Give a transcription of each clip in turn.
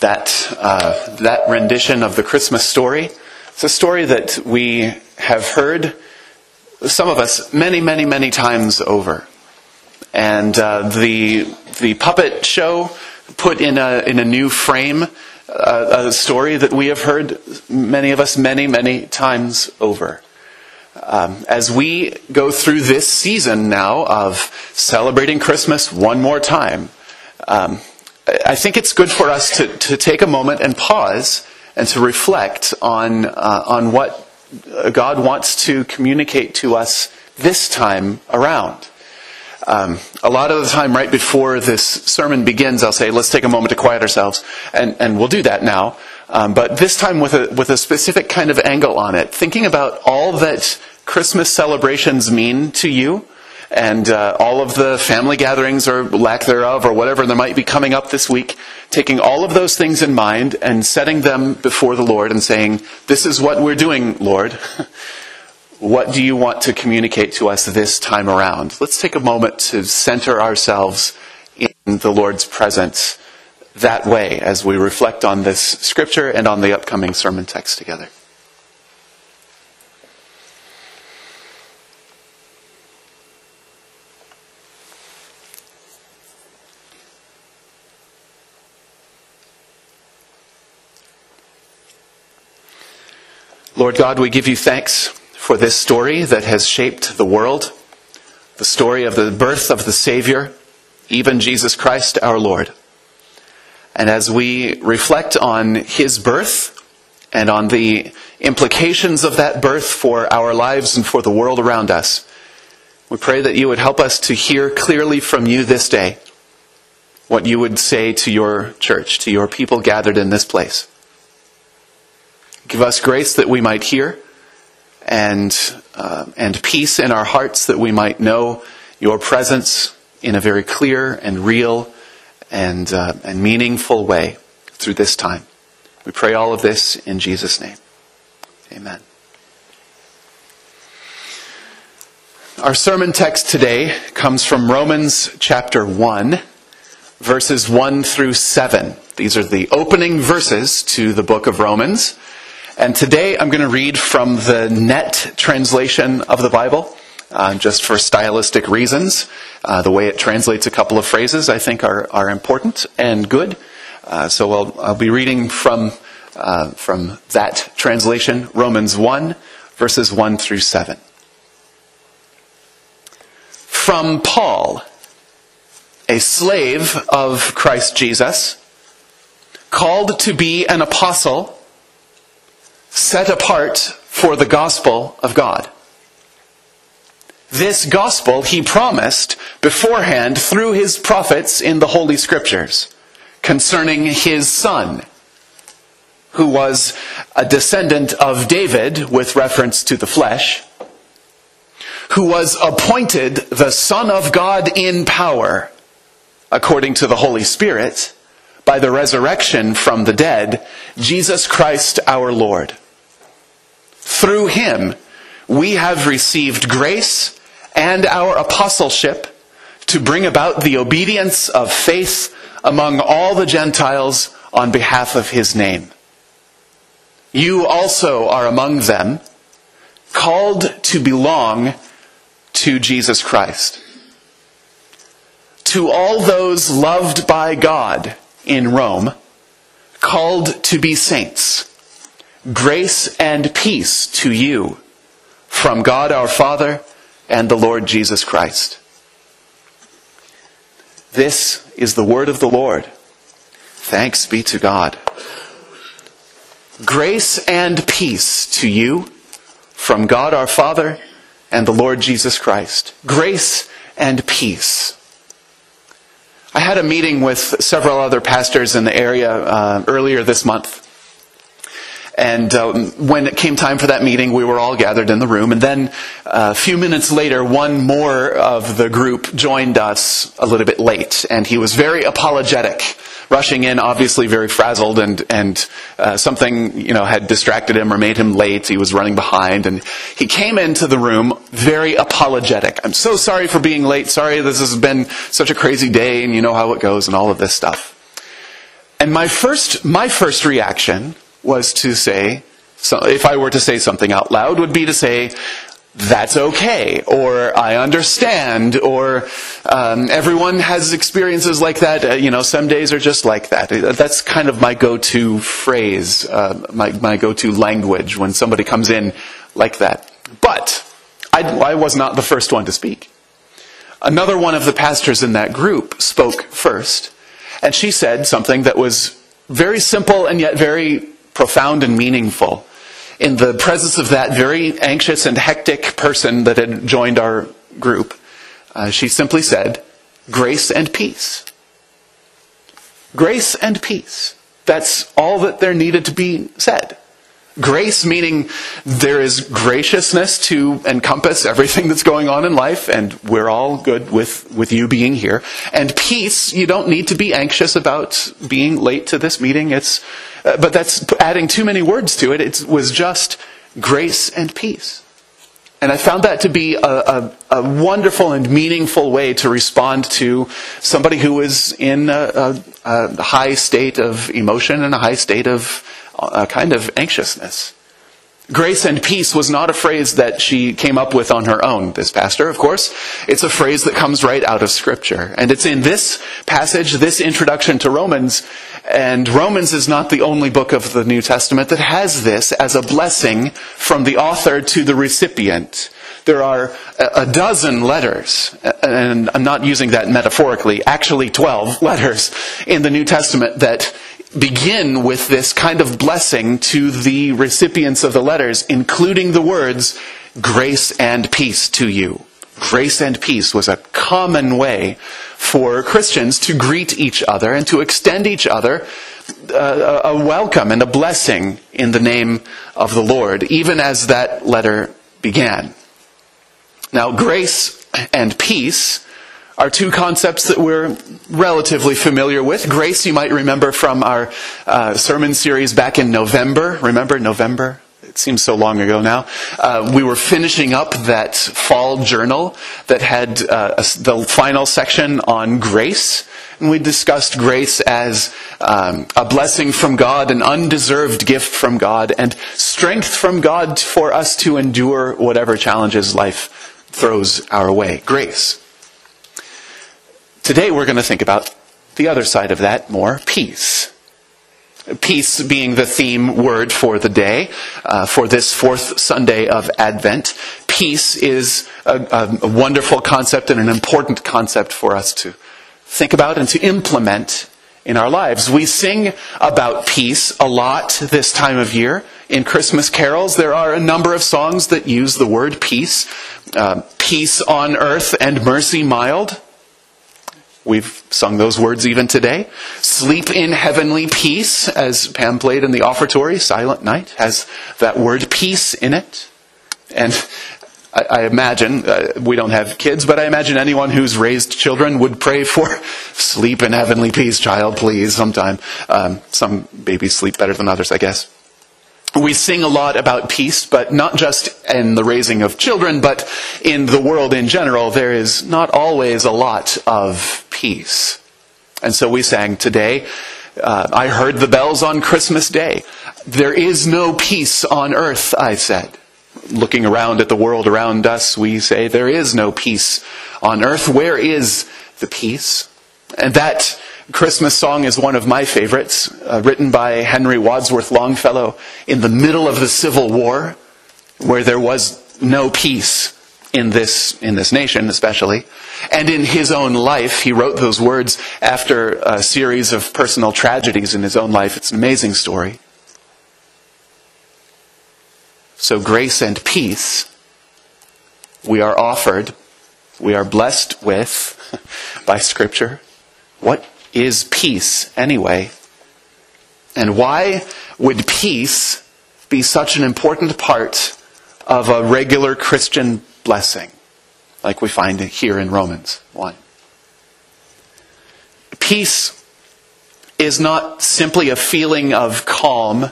that, uh, that rendition of the Christmas story. It's a story that we have heard, some of us, many, many, many times over. And uh, the, the puppet show put in a, in a new frame uh, a story that we have heard, many of us, many, many times over. Um, as we go through this season now of celebrating Christmas one more time, um, I think it's good for us to, to take a moment and pause and to reflect on, uh, on what God wants to communicate to us this time around. Um, a lot of the time, right before this sermon begins, I'll say, let's take a moment to quiet ourselves, and, and we'll do that now. Um, but this time with a, with a specific kind of angle on it, thinking about all that Christmas celebrations mean to you, and uh, all of the family gatherings or lack thereof, or whatever there might be coming up this week, taking all of those things in mind and setting them before the Lord and saying, This is what we're doing, Lord. what do you want to communicate to us this time around? Let's take a moment to center ourselves in the Lord's presence that way as we reflect on this scripture and on the upcoming sermon text together. Lord God, we give you thanks for this story that has shaped the world, the story of the birth of the Savior, even Jesus Christ our Lord. And as we reflect on his birth and on the implications of that birth for our lives and for the world around us, we pray that you would help us to hear clearly from you this day what you would say to your church, to your people gathered in this place. Give us grace that we might hear and, uh, and peace in our hearts that we might know your presence in a very clear and real and, uh, and meaningful way through this time. We pray all of this in Jesus' name. Amen. Our sermon text today comes from Romans chapter 1, verses 1 through 7. These are the opening verses to the book of Romans. And today I'm going to read from the NET translation of the Bible, uh, just for stylistic reasons. Uh, the way it translates a couple of phrases I think are, are important and good. Uh, so I'll, I'll, be reading from, uh, from that translation, Romans 1, verses 1 through 7. From Paul, a slave of Christ Jesus, called to be an apostle set apart for the gospel of God. This gospel he promised beforehand through his prophets in the Holy Scriptures concerning his son, who was a descendant of David with reference to the flesh, who was appointed the Son of God in power, according to the Holy Spirit, by the resurrection from the dead, Jesus Christ our Lord through him, we have received grace and our apostleship to bring about the obedience of faith among all the Gentiles on behalf of his name. You also are among them, called to belong to Jesus Christ. To all those loved by God in Rome, called to be saints Grace and peace to you from God our Father and the Lord Jesus Christ. This is the word of the Lord. Thanks be to God. Grace and peace to you from God our Father and the Lord Jesus Christ. Grace and peace. I had a meeting with several other pastors in the area uh, earlier this month. And uh, when it came time for that meeting, we were all gathered in the room. And then uh, a few minutes later, one more of the group joined us a little bit late. And he was very apologetic, rushing in, obviously very frazzled, and, and uh, something you know, had distracted him or made him late. He was running behind. And he came into the room very apologetic. I'm so sorry for being late. Sorry, this has been such a crazy day, and you know how it goes, and all of this stuff. And my first, my first reaction was to say, so if I were to say something out loud, would be to say, that's okay, or I understand, or um, everyone has experiences like that. Uh, you know, some days are just like that. That's kind of my go-to phrase, uh, my, my go-to language when somebody comes in like that. But I, I was not the first one to speak. Another one of the pastors in that group spoke first, and she said something that was very simple and yet very profound and meaningful in the presence of that very anxious and hectic person that had joined our group, uh, she simply said, Grace and peace. Grace and peace. That's all that there needed to be said. Grace meaning there is graciousness to encompass everything that's going on in life, and we're all good with, with you being here. And peace, you don't need to be anxious about being late to this meeting. It's, uh, but that's adding too many words to it. It was just grace and peace. And I found that to be a, a, a, wonderful and meaningful way to respond to somebody who is in a, a high state of emotion and a high state of a kind of anxiousness. Grace and peace was not a phrase that she came up with on her own, this pastor, of course. It's a phrase that comes right out of Scripture. And it's in this passage, this introduction to Romans, and Romans is not the only book of the New Testament that has this as a blessing from the author to the recipient. There are a dozen letters, and I'm not using that metaphorically, actually 12 letters in the New Testament that begin with this kind of blessing to the recipients of the letters, including the words, grace and peace to you. Grace and peace was a common way for Christians to greet each other and to extend each other uh, a welcome and a blessing in the name of the Lord, even as that letter began. Now, grace and peace are two concepts that we're relatively familiar with. Grace, you might remember from our uh, sermon series back in November. Remember November? It seems so long ago now. Uh, we were finishing up that fall journal that had uh, the final section on grace. And we discussed grace as um, a blessing from God, an undeserved gift from God, and strength from God for us to endure whatever challenges life throws our way. Grace. Today we're going to think about the other side of that more peace. Peace being the theme word for the day, uh, for this fourth Sunday of Advent. Peace is a, a wonderful concept and an important concept for us to think about and to implement in our lives. We sing about peace a lot this time of year. In Christmas carols, there are a number of songs that use the word peace. Uh, peace on earth and mercy mild. We've sung those words even today. Sleep in heavenly peace, as Pam played in the offertory, Silent Night, has that word peace in it. And I, imagine, uh, we don't have kids, but I imagine anyone who's raised children would pray for sleep in heavenly peace, child, please, sometime. Um, some babies sleep better than others, I guess we sing a lot about peace, but not just in the raising of children, but in the world in general, there is not always a lot of peace. And so we sang today, uh, I heard the bells on Christmas Day. There is no peace on earth, I said. Looking around at the world around us, we say, there is no peace on earth. Where is the peace? And that Christmas song is one of my favorites, uh, written by Henry Wadsworth Longfellow in the middle of the Civil War, where there was no peace in this, in this nation, especially. And in his own life, he wrote those words after a series of personal tragedies in his own life. It's an amazing story. So, grace and peace we are offered, we are blessed with by Scripture. What is peace anyway? And why would peace be such an important part of a regular Christian blessing, like we find here in Romans 1? Peace is not simply a feeling of calm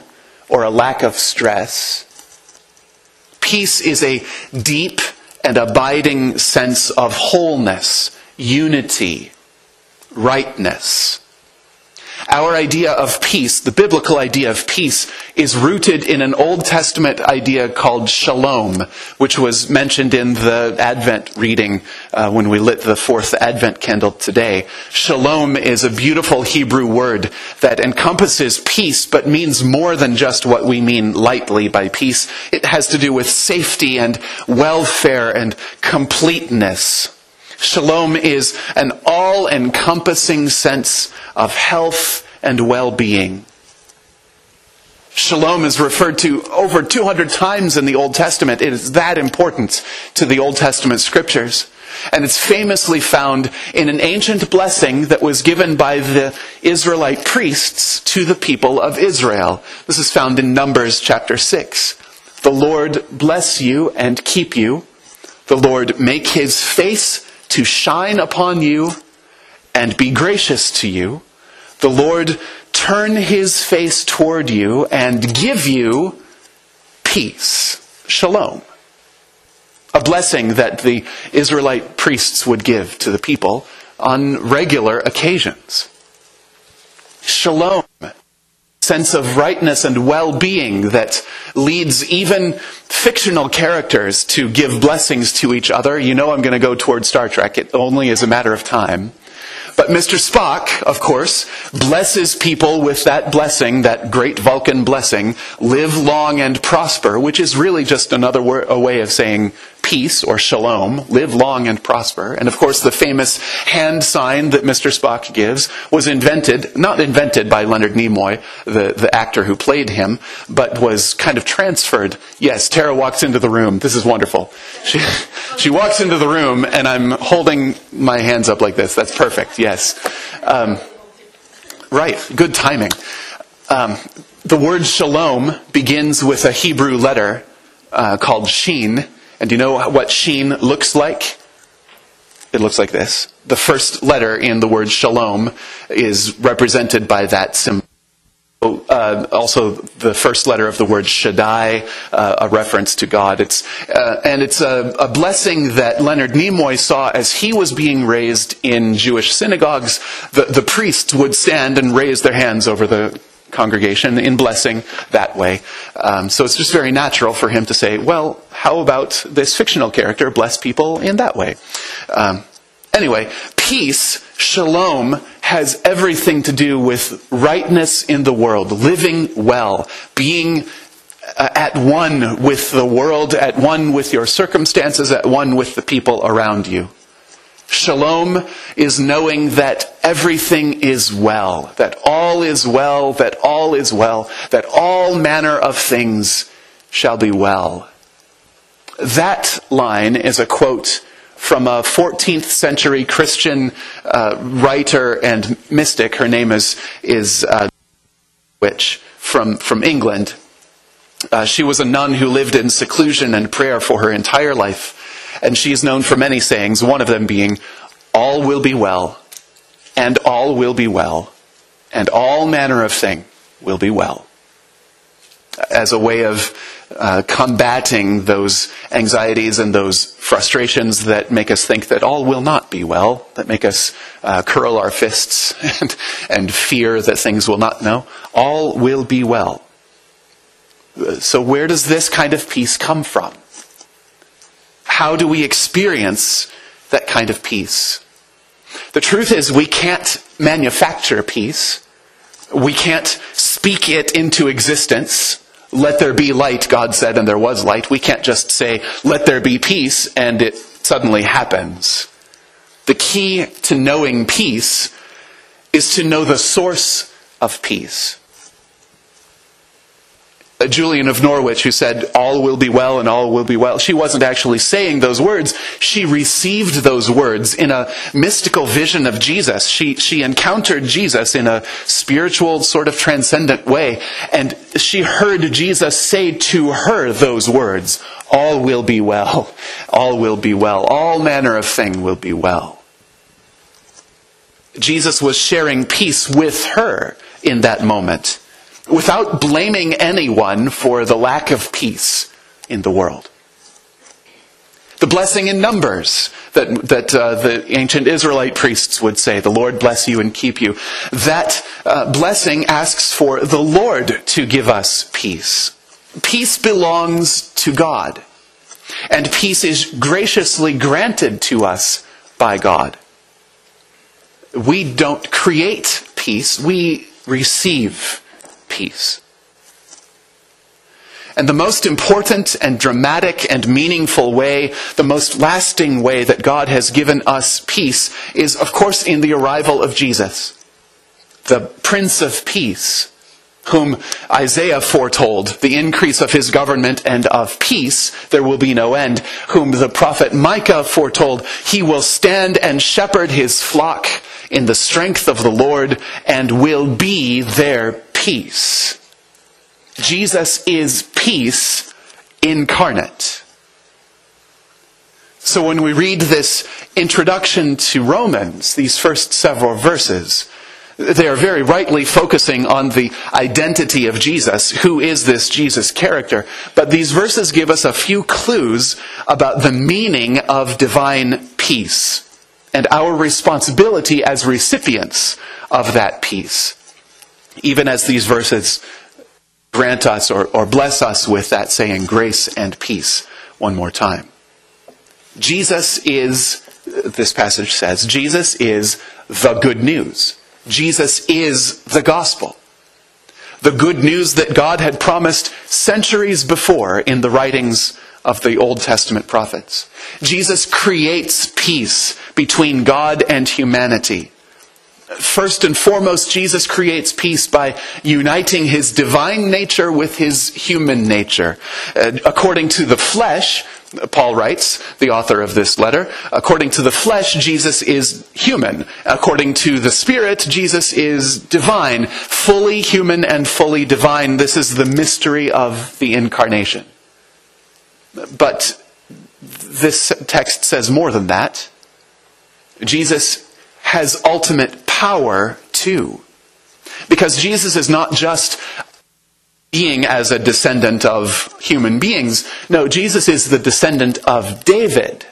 or a lack of stress. Peace is a deep and abiding sense of wholeness, unity, rightness. Our idea of peace, the biblical idea of peace, is rooted in an Old Testament idea called shalom, which was mentioned in the Advent reading uh, when we lit the fourth Advent candle today. Shalom is a beautiful Hebrew word that encompasses peace, but means more than just what we mean lightly by peace. It has to do with safety and welfare and completeness. Shalom is an all encompassing sense of health and well being. Shalom is referred to over 200 times in the Old Testament. It is that important to the Old Testament scriptures. And it's famously found in an ancient blessing that was given by the Israelite priests to the people of Israel. This is found in Numbers chapter 6. The Lord bless you and keep you. The Lord make his face to shine upon you and be gracious to you. The Lord turn his face toward you and give you peace. Shalom. A blessing that the Israelite priests would give to the people on regular occasions. Shalom sense of rightness and well being that leads even fictional characters to give blessings to each other. You know I'm going to go toward Star Trek. It only is a matter of time. But Mr. Spock, of course, blesses people with that blessing, that great Vulcan blessing, live long and prosper, which is really just another way of saying peace or shalom, live long and prosper. And of course, the famous hand sign that Mr. Spock gives was invented, not invented by Leonard Nimoy, the, the actor who played him, but was kind of transferred. Yes, Tara walks into the room. This is wonderful. She, she walks into the room, and I'm holding my hands up like this. That's perfect, yes. Um, right, good timing. Um, the word shalom begins with a Hebrew letter uh, called Shin and do you know what sheen looks like? It looks like this. The first letter in the word shalom is represented by that symbol. Uh, also, the first letter of the word Shaddai, uh, a reference to God. It's, uh, and it's a, a, blessing that Leonard Nimoy saw as he was being raised in Jewish synagogues. The, the priests would stand and raise their hands over the congregation in blessing that way. Um, so it's just very natural for him to say, well, how about this fictional character bless people in that way? Um, anyway, peace, shalom, has everything to do with rightness in the world, living well, being uh, at one with the world, at one with your circumstances, at one with the people around you. Shalom is knowing that everything is well, that all is well, that all is well, that all manner of things shall be well. That line is a quote from a 14th century Christian uh, writer and mystic. Her name is, is uh, Witch from, from England. Uh, she was a nun who lived in seclusion and prayer for her entire life. And she is known for many sayings, one of them being, All will be well, and all will be well, and all manner of thing will be well. As a way of uh, combating those anxieties and those frustrations that make us think that all will not be well, that make us uh, curl our fists and, and fear that things will not. No, all will be well. So, where does this kind of peace come from? How do we experience that kind of peace? The truth is, we can't manufacture peace. We can't speak it into existence. Let there be light, God said, and there was light. We can't just say, let there be peace, and it suddenly happens. The key to knowing peace is to know the source of peace. Uh, Julian of Norwich, who said, All will be well and all will be well, she wasn't actually saying those words. She received those words in a mystical vision of Jesus. She, she encountered Jesus in a spiritual, sort of transcendent way. And she heard Jesus say to her those words All will be well. All will be well. All manner of thing will be well. Jesus was sharing peace with her in that moment without blaming anyone for the lack of peace in the world. The blessing in numbers that, that uh, the ancient Israelite priests would say, the Lord bless you and keep you. That uh, blessing asks for the Lord to give us peace. Peace belongs to God. And peace is graciously granted to us by God. We don't create peace, we receive peace. And the most important and dramatic and meaningful way, the most lasting way that God has given us peace is, of course, in the arrival of Jesus, the Prince of Peace, whom Isaiah foretold the increase of his government and of peace, there will be no end, whom the prophet Micah foretold, he will stand and shepherd his flock in the strength of the Lord and will be their peace. Jesus is peace incarnate. So when we read this introduction to Romans, these first several verses, they are very rightly focusing on the identity of Jesus. Who is this Jesus character? But these verses give us a few clues about the meaning of divine peace and our responsibility as recipients of that peace. Even as these verses grant us or, or bless us with that saying, grace and peace, one more time. Jesus is, this passage says, Jesus is the good news. Jesus is the gospel. The good news that God had promised centuries before in the writings of the Old Testament prophets. Jesus creates peace between God and humanity. First and foremost, Jesus creates peace by uniting his divine nature with his human nature. Uh, according to the flesh, Paul writes, the author of this letter, according to the flesh, Jesus is human. According to the spirit, Jesus is divine. Fully human and fully divine. This is the mystery of the incarnation. But this text says more than that. Jesus has ultimate power too. Because Jesus is not just being as a descendant of human beings. No, Jesus is the descendant of David.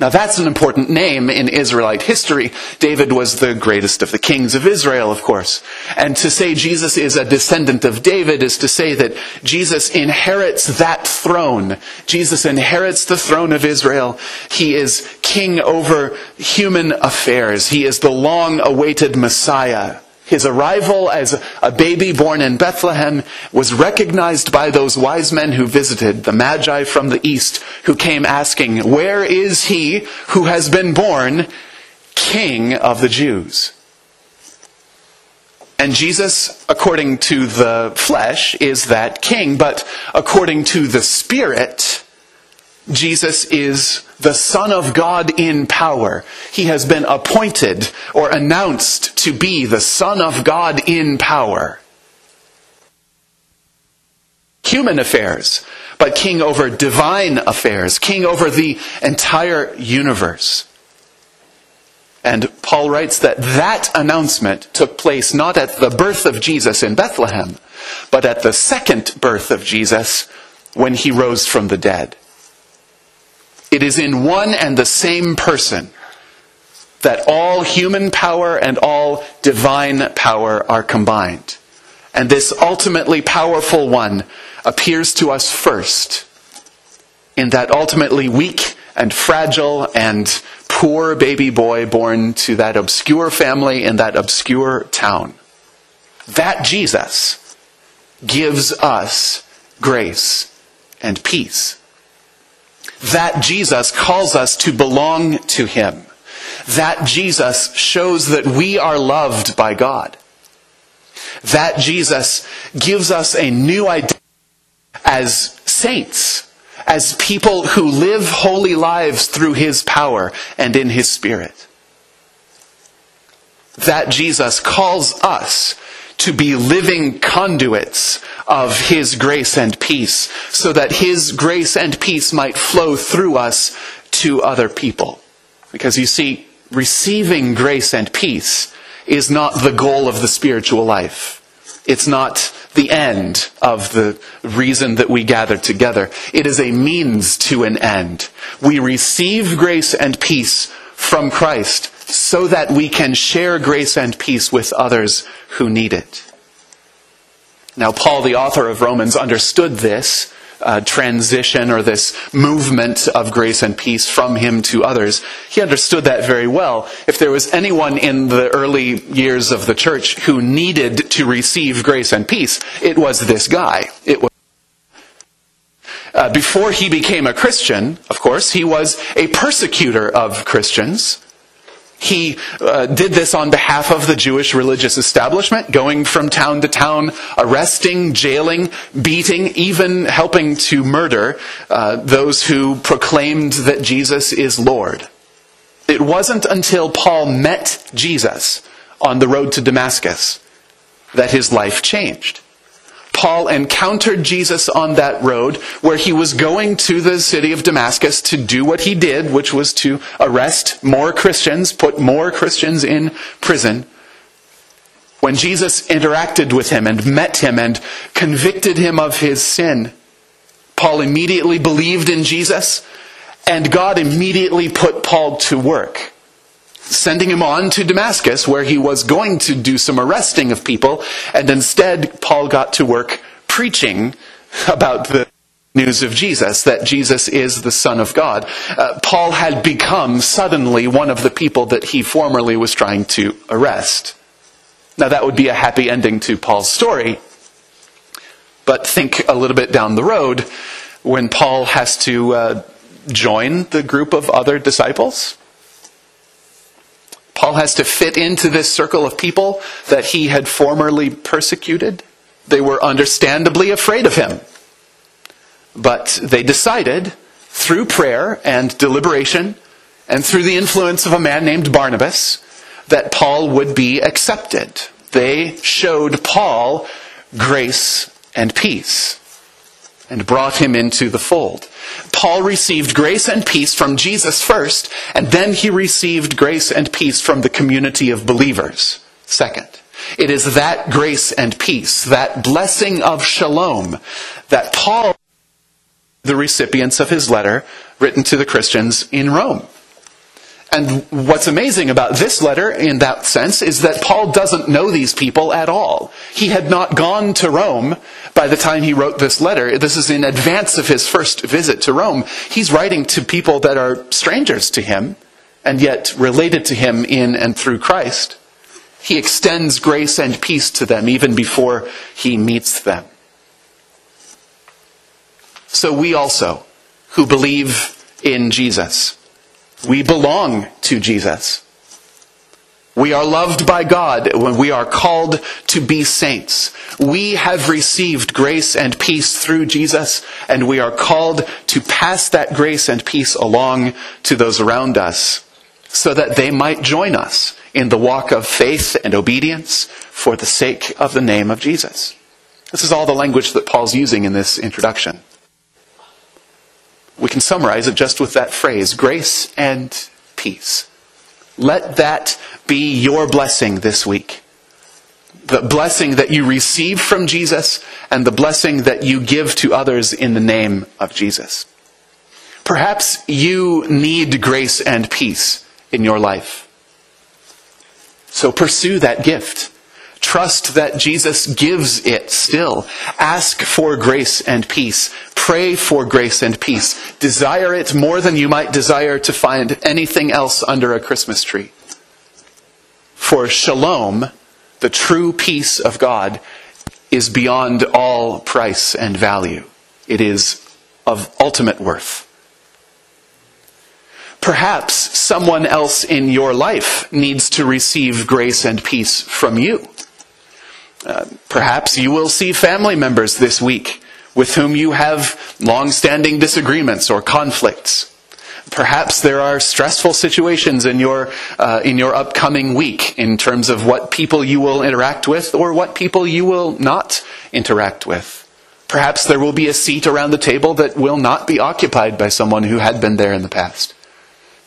Now that's an important name in Israelite history. David was the greatest of the kings of Israel, of course. And to say Jesus is a descendant of David is to say that Jesus inherits that throne. Jesus inherits the throne of Israel. He is king over human affairs. He is the long awaited Messiah. His arrival as a baby born in Bethlehem was recognized by those wise men who visited, the Magi from the east, who came asking, Where is he who has been born King of the Jews? And Jesus, according to the flesh, is that king, but according to the Spirit, Jesus is the Son of God in power. He has been appointed or announced to be the Son of God in power. Human affairs, but king over divine affairs, king over the entire universe. And Paul writes that that announcement took place not at the birth of Jesus in Bethlehem, but at the second birth of Jesus when he rose from the dead. It is in one and the same person that all human power and all divine power are combined. And this ultimately powerful one appears to us first in that ultimately weak and fragile and poor baby boy born to that obscure family in that obscure town. That Jesus gives us grace and peace that Jesus calls us to belong to Him. That Jesus shows that we are loved by God. That Jesus gives us a new identity as saints, as people who live holy lives through His power and in His Spirit. That Jesus calls us to be living conduits of His grace and peace, so that His grace and peace might flow through us to other people. Because you see, receiving grace and peace is not the goal of the spiritual life. It's not the end of the reason that we gather together. It is a means to an end. We receive grace and peace from Christ so that we can share grace and peace with others who need it. Now, Paul, the author of Romans, understood this uh, transition or this movement of grace and peace from him to others. He understood that very well. If there was anyone in the early years of the church who needed to receive grace and peace, it was this guy. It was uh, before he became a Christian, of course, he was a persecutor of Christians. He uh, did this on behalf of the Jewish religious establishment, going from town to town, arresting, jailing, beating, even helping to murder uh, those who proclaimed that Jesus is Lord. It wasn't until Paul met Jesus on the road to Damascus that his life changed. Paul encountered Jesus on that road where he was going to the city of Damascus to do what he did, which was to arrest more Christians, put more Christians in prison. When Jesus interacted with him and met him and convicted him of his sin, Paul immediately believed in Jesus, and God immediately put Paul to work sending him on to Damascus, where he was going to do some arresting of people, and instead Paul got to work preaching about the news of Jesus, that Jesus is the Son of God. Uh, Paul had become suddenly one of the people that he formerly was trying to arrest. Now, that would be a happy ending to Paul's story, but think a little bit down the road when Paul has to uh, join the group of other disciples Paul has to fit into this circle of people that he had formerly persecuted. They were understandably afraid of him. But they decided, through prayer and deliberation, and through the influence of a man named Barnabas, that Paul would be accepted. They showed Paul grace and peace and brought him into the fold. Paul received grace and peace from Jesus first, and then he received grace and peace from the community of believers second. It is that grace and peace, that blessing of shalom, that Paul, the recipients of his letter written to the Christians in Rome. And what's amazing about this letter in that sense is that Paul doesn't know these people at all. He had not gone to Rome by the time he wrote this letter. This is in advance of his first visit to Rome. He's writing to people that are strangers to him and yet related to him in and through Christ. He extends grace and peace to them even before he meets them. So we also, who believe in Jesus, we belong to Jesus. We are loved by God when we are called to be saints. We have received grace and peace through Jesus, and we are called to pass that grace and peace along to those around us so that they might join us in the walk of faith and obedience for the sake of the name of Jesus. This is all the language that Paul's using in this introduction. We can summarize it just with that phrase grace and peace. Let that be your blessing this week. The blessing that you receive from Jesus and the blessing that you give to others in the name of Jesus. Perhaps you need grace and peace in your life. So pursue that gift. Trust that Jesus gives it still. Ask for grace and peace. Pray for grace and peace. Desire it more than you might desire to find anything else under a Christmas tree. For shalom, the true peace of God, is beyond all price and value. It is of ultimate worth. Perhaps someone else in your life needs to receive grace and peace from you. Perhaps you will see family members this week with whom you have long-standing disagreements or conflicts. Perhaps there are stressful situations in your uh, in your upcoming week in terms of what people you will interact with or what people you will not interact with. Perhaps there will be a seat around the table that will not be occupied by someone who had been there in the past.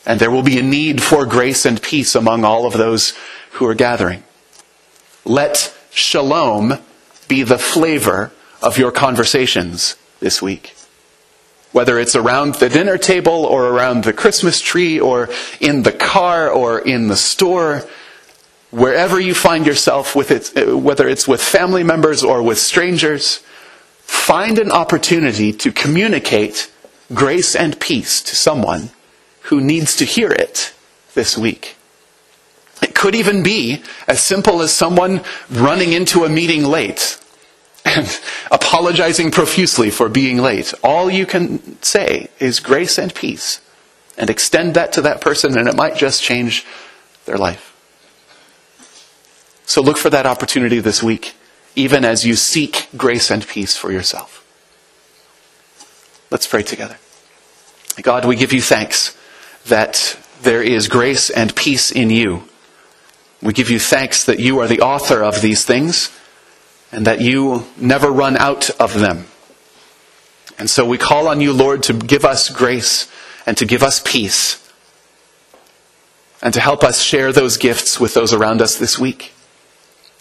And there will be a need for grace and peace among all of those who are gathering. Let shalom be the flavor of your conversations this week. Whether it's around the dinner table or around the Christmas tree or in the car or in the store, wherever you find yourself, with it, whether it's with family members or with strangers, find an opportunity to communicate grace and peace to someone who needs to hear it this week. It could even be as simple as someone running into a meeting late and apologizing profusely for being late. All you can say is grace and peace and extend that to that person, and it might just change their life. So look for that opportunity this week, even as you seek grace and peace for yourself. Let's pray together. God, we give you thanks that there is grace and peace in you. We give you thanks that you are the author of these things and that you never run out of them. And so we call on you, Lord, to give us grace and to give us peace and to help us share those gifts with those around us this week.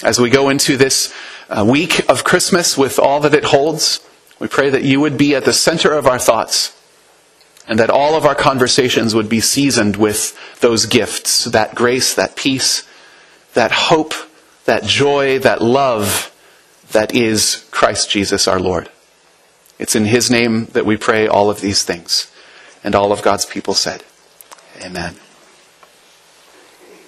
As we go into this uh, week of Christmas with all that it holds, we pray that you would be at the center of our thoughts and that all of our conversations would be seasoned with those gifts that grace, that peace, that hope, that joy, that love that is Christ Jesus our Lord. It's in His name that we pray all of these things. And all of God's people said, Amen.